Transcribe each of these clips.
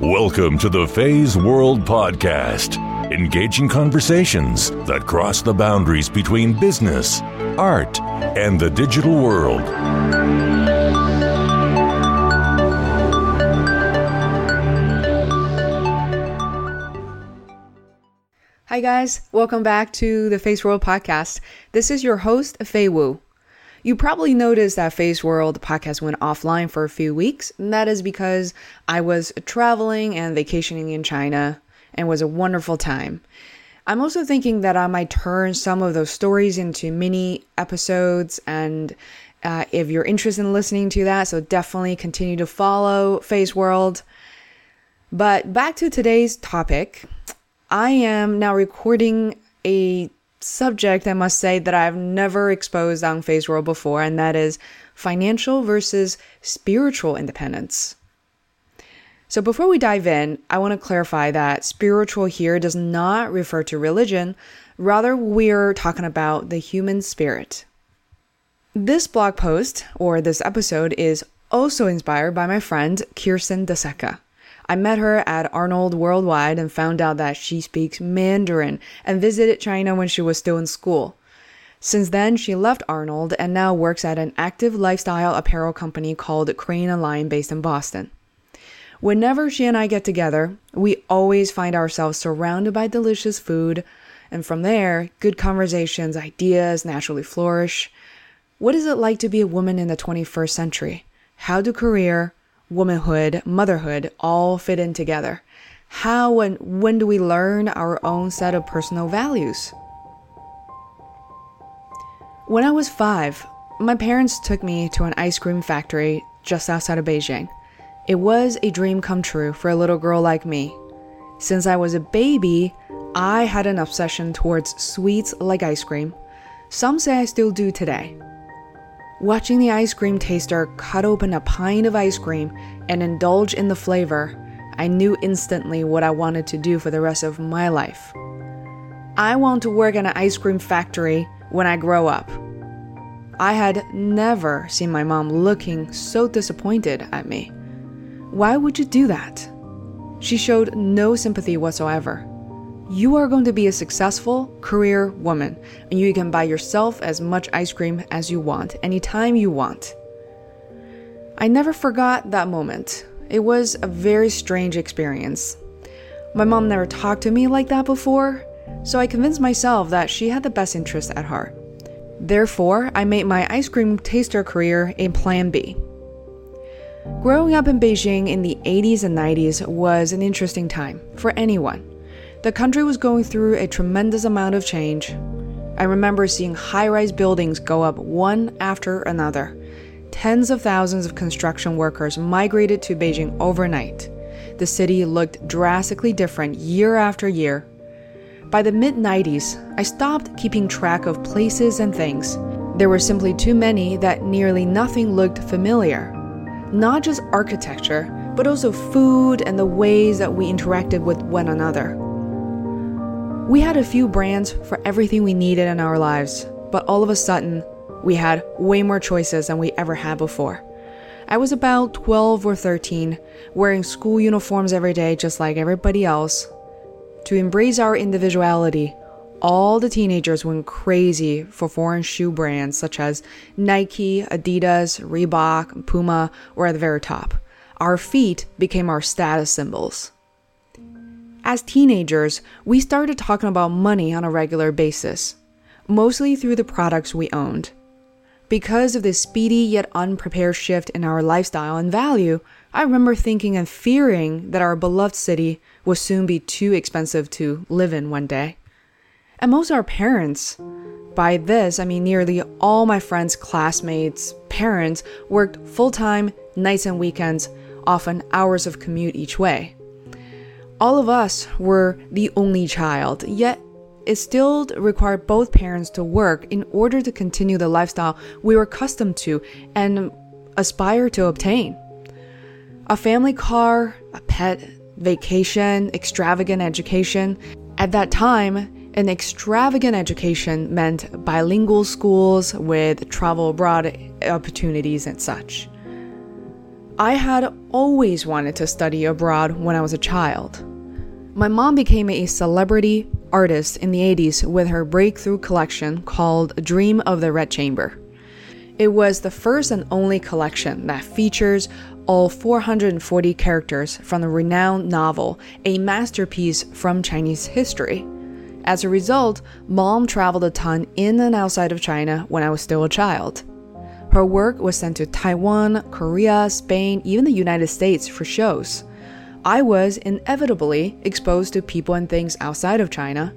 Welcome to the Phase World Podcast, engaging conversations that cross the boundaries between business, art, and the digital world. Hi, guys. Welcome back to the Face World podcast. This is your host, Fei Wu. You probably noticed that Face World podcast went offline for a few weeks. And that is because I was traveling and vacationing in China and was a wonderful time. I'm also thinking that I might turn some of those stories into mini episodes and uh, if you're interested in listening to that, so definitely continue to follow Face World. But back to today's topic. I am now recording a subject I must say that I've never exposed on Face World before, and that is financial versus spiritual independence. So, before we dive in, I want to clarify that spiritual here does not refer to religion, rather, we're talking about the human spirit. This blog post, or this episode, is also inspired by my friend Kirsten DeSecca. I met her at Arnold Worldwide and found out that she speaks Mandarin and visited China when she was still in school. Since then, she left Arnold and now works at an active lifestyle apparel company called Crane and Lion based in Boston. Whenever she and I get together, we always find ourselves surrounded by delicious food, and from there, good conversations, ideas naturally flourish. What is it like to be a woman in the 21st century? How do career, womanhood, motherhood all fit in together? How and when do we learn our own set of personal values? When I was five, my parents took me to an ice cream factory just outside of Beijing. It was a dream come true for a little girl like me. Since I was a baby, I had an obsession towards sweets like ice cream. Some say I still do today. Watching the ice cream taster cut open a pint of ice cream and indulge in the flavor, I knew instantly what I wanted to do for the rest of my life. I want to work in an ice cream factory when I grow up. I had never seen my mom looking so disappointed at me. Why would you do that? She showed no sympathy whatsoever. You are going to be a successful career woman, and you can buy yourself as much ice cream as you want, anytime you want. I never forgot that moment. It was a very strange experience. My mom never talked to me like that before, so I convinced myself that she had the best interest at heart. Therefore, I made my ice cream taster career a plan B. Growing up in Beijing in the 80s and 90s was an interesting time for anyone. The country was going through a tremendous amount of change. I remember seeing high rise buildings go up one after another. Tens of thousands of construction workers migrated to Beijing overnight. The city looked drastically different year after year. By the mid 90s, I stopped keeping track of places and things. There were simply too many that nearly nothing looked familiar. Not just architecture, but also food and the ways that we interacted with one another. We had a few brands for everything we needed in our lives, but all of a sudden, we had way more choices than we ever had before. I was about 12 or 13, wearing school uniforms every day just like everybody else. To embrace our individuality, all the teenagers went crazy for foreign shoe brands such as Nike, Adidas, Reebok, Puma were at the very top. Our feet became our status symbols. As teenagers, we started talking about money on a regular basis, mostly through the products we owned. Because of this speedy yet unprepared shift in our lifestyle and value, I remember thinking and fearing that our beloved city would soon be too expensive to live in one day. And most of our parents, by this, I mean nearly all my friends' classmates' parents worked full time, nights and weekends, often hours of commute each way. All of us were the only child, yet it still required both parents to work in order to continue the lifestyle we were accustomed to and aspire to obtain. A family car, a pet, vacation, extravagant education. At that time, an extravagant education meant bilingual schools with travel abroad opportunities and such. I had always wanted to study abroad when I was a child. My mom became a celebrity artist in the 80s with her breakthrough collection called Dream of the Red Chamber. It was the first and only collection that features all 440 characters from the renowned novel, a masterpiece from Chinese history. As a result, mom traveled a ton in and outside of China when I was still a child. Her work was sent to Taiwan, Korea, Spain, even the United States for shows. I was inevitably exposed to people and things outside of China,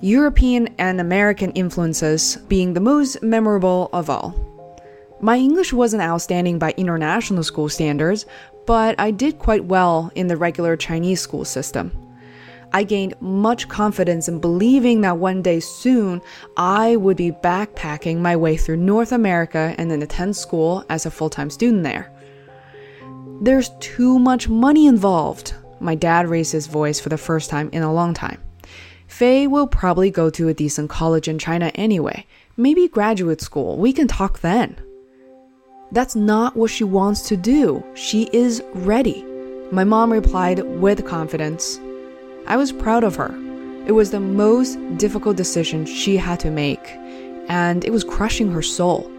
European and American influences being the most memorable of all. My English wasn't outstanding by international school standards, but I did quite well in the regular Chinese school system. I gained much confidence in believing that one day soon I would be backpacking my way through North America and then attend school as a full time student there. There's too much money involved. My dad raised his voice for the first time in a long time. Fei will probably go to a decent college in China anyway, maybe graduate school. We can talk then. That's not what she wants to do. She is ready. My mom replied with confidence. I was proud of her. It was the most difficult decision she had to make, and it was crushing her soul.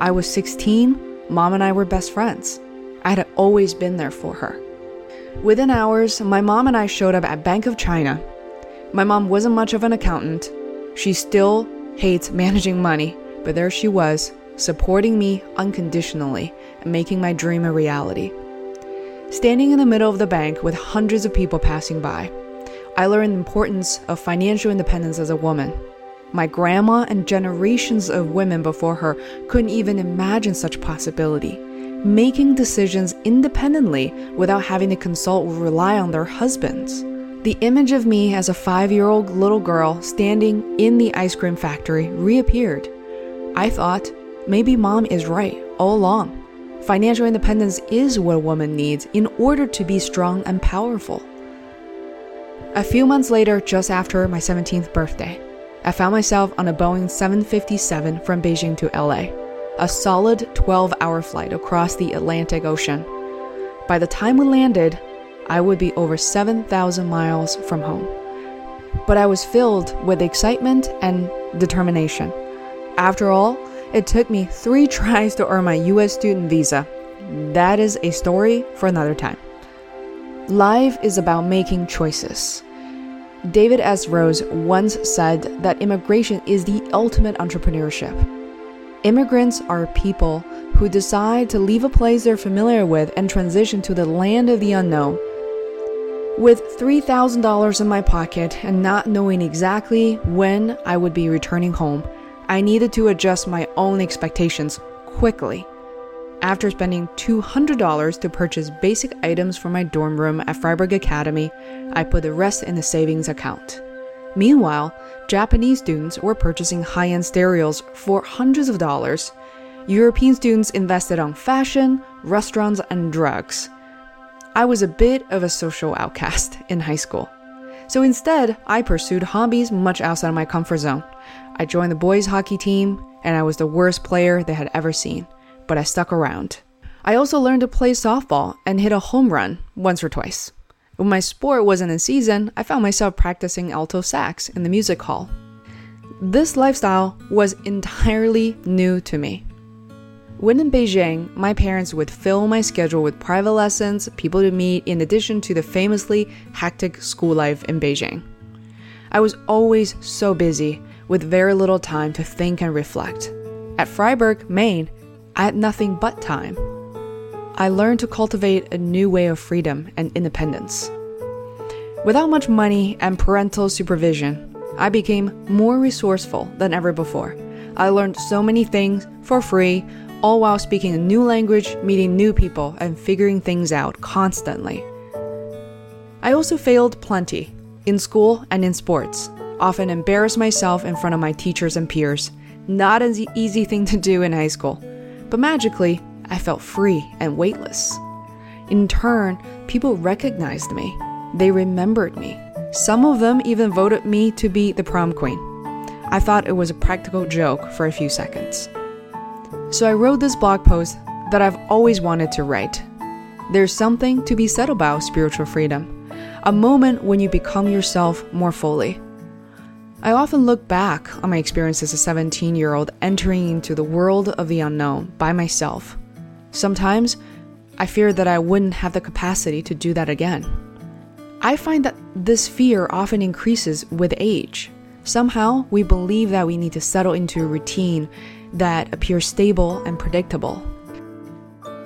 I was 16, mom and I were best friends. Always been there for her. Within hours, my mom and I showed up at Bank of China. My mom wasn't much of an accountant. She still hates managing money, but there she was, supporting me unconditionally and making my dream a reality. Standing in the middle of the bank with hundreds of people passing by, I learned the importance of financial independence as a woman. My grandma and generations of women before her couldn't even imagine such possibility. Making decisions independently without having to consult or rely on their husbands. The image of me as a five year old little girl standing in the ice cream factory reappeared. I thought, maybe mom is right all along. Financial independence is what a woman needs in order to be strong and powerful. A few months later, just after my 17th birthday, I found myself on a Boeing 757 from Beijing to LA, a solid 12 hour flight across the Atlantic Ocean. By the time we landed, I would be over 7,000 miles from home. But I was filled with excitement and determination. After all, it took me three tries to earn my US student visa. That is a story for another time. Life is about making choices. David S. Rose once said that immigration is the ultimate entrepreneurship. Immigrants are people who decide to leave a place they're familiar with and transition to the land of the unknown. With $3,000 in my pocket and not knowing exactly when I would be returning home, I needed to adjust my own expectations quickly. After spending $200 to purchase basic items for my dorm room at Fryeburg Academy, I put the rest in the savings account. Meanwhile, Japanese students were purchasing high end stereos for hundreds of dollars. European students invested on fashion, restaurants, and drugs. I was a bit of a social outcast in high school. So instead, I pursued hobbies much outside of my comfort zone. I joined the boys' hockey team, and I was the worst player they had ever seen but I stuck around. I also learned to play softball and hit a home run once or twice. When my sport wasn't in season, I found myself practicing alto sax in the music hall. This lifestyle was entirely new to me. When in Beijing, my parents would fill my schedule with private lessons, people to meet, in addition to the famously hectic school life in Beijing. I was always so busy, with very little time to think and reflect. At Fryeburg, Maine, I had nothing but time. I learned to cultivate a new way of freedom and independence. Without much money and parental supervision, I became more resourceful than ever before. I learned so many things for free, all while speaking a new language, meeting new people, and figuring things out constantly. I also failed plenty, in school and in sports, often embarrassed myself in front of my teachers and peers. Not an easy thing to do in high school but magically, I felt free and weightless. In turn, people recognized me. They remembered me. Some of them even voted me to be the prom queen. I thought it was a practical joke for a few seconds. So I wrote this blog post that I've always wanted to write. there's something to be said about spiritual freedom, a moment when you become yourself more fully. I often look back on my experience as a 17 year old entering into the world of the unknown by myself. Sometimes I fear that I wouldn't have the capacity to do that again. I find that this fear often increases with age. Somehow, we believe that we need to settle into a routine that appears stable and predictable.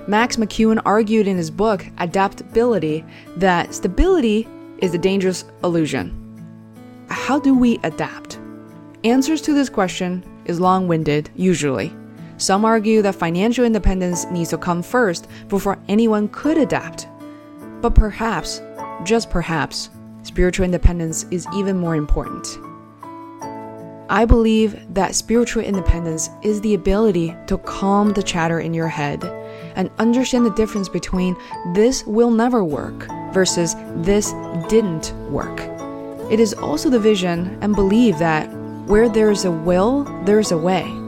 Max McKeown argued in his book, Adaptability, that stability is a dangerous illusion. How do we adapt? Answers to this question is long winded, usually. Some argue that financial independence needs to come first before anyone could adapt. But perhaps just perhaps, spiritual independence is even more important. I believe that spiritual independence is the ability to calm the chatter in your head and understand the difference between this will never work versus this didn't work. It is also the vision and belief that where there is a will, there is a way.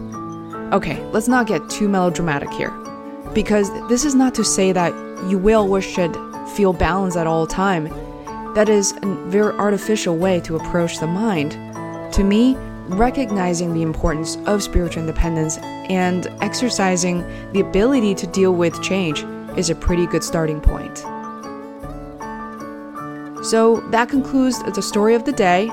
Okay, let's not get too melodramatic here. Because this is not to say that you will or should feel balance at all time. That is a very artificial way to approach the mind. To me, recognizing the importance of spiritual independence and exercising the ability to deal with change is a pretty good starting point. So that concludes the story of the day,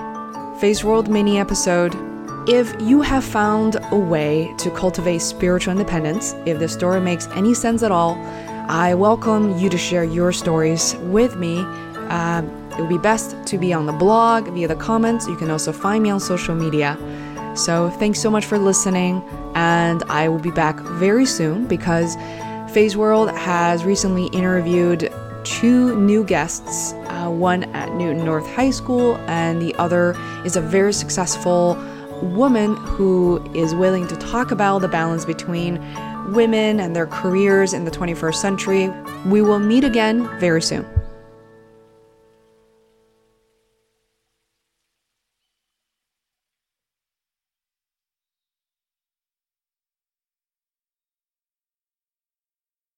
Face World mini episode. If you have found a way to cultivate spiritual independence, if the story makes any sense at all, I welcome you to share your stories with me. Uh, it would be best to be on the blog via the comments. You can also find me on social media. So, thanks so much for listening, and I will be back very soon because Phase World has recently interviewed two new guests uh, one at Newton North High School, and the other is a very successful woman who is willing to talk about the balance between women and their careers in the 21st century. We will meet again very soon.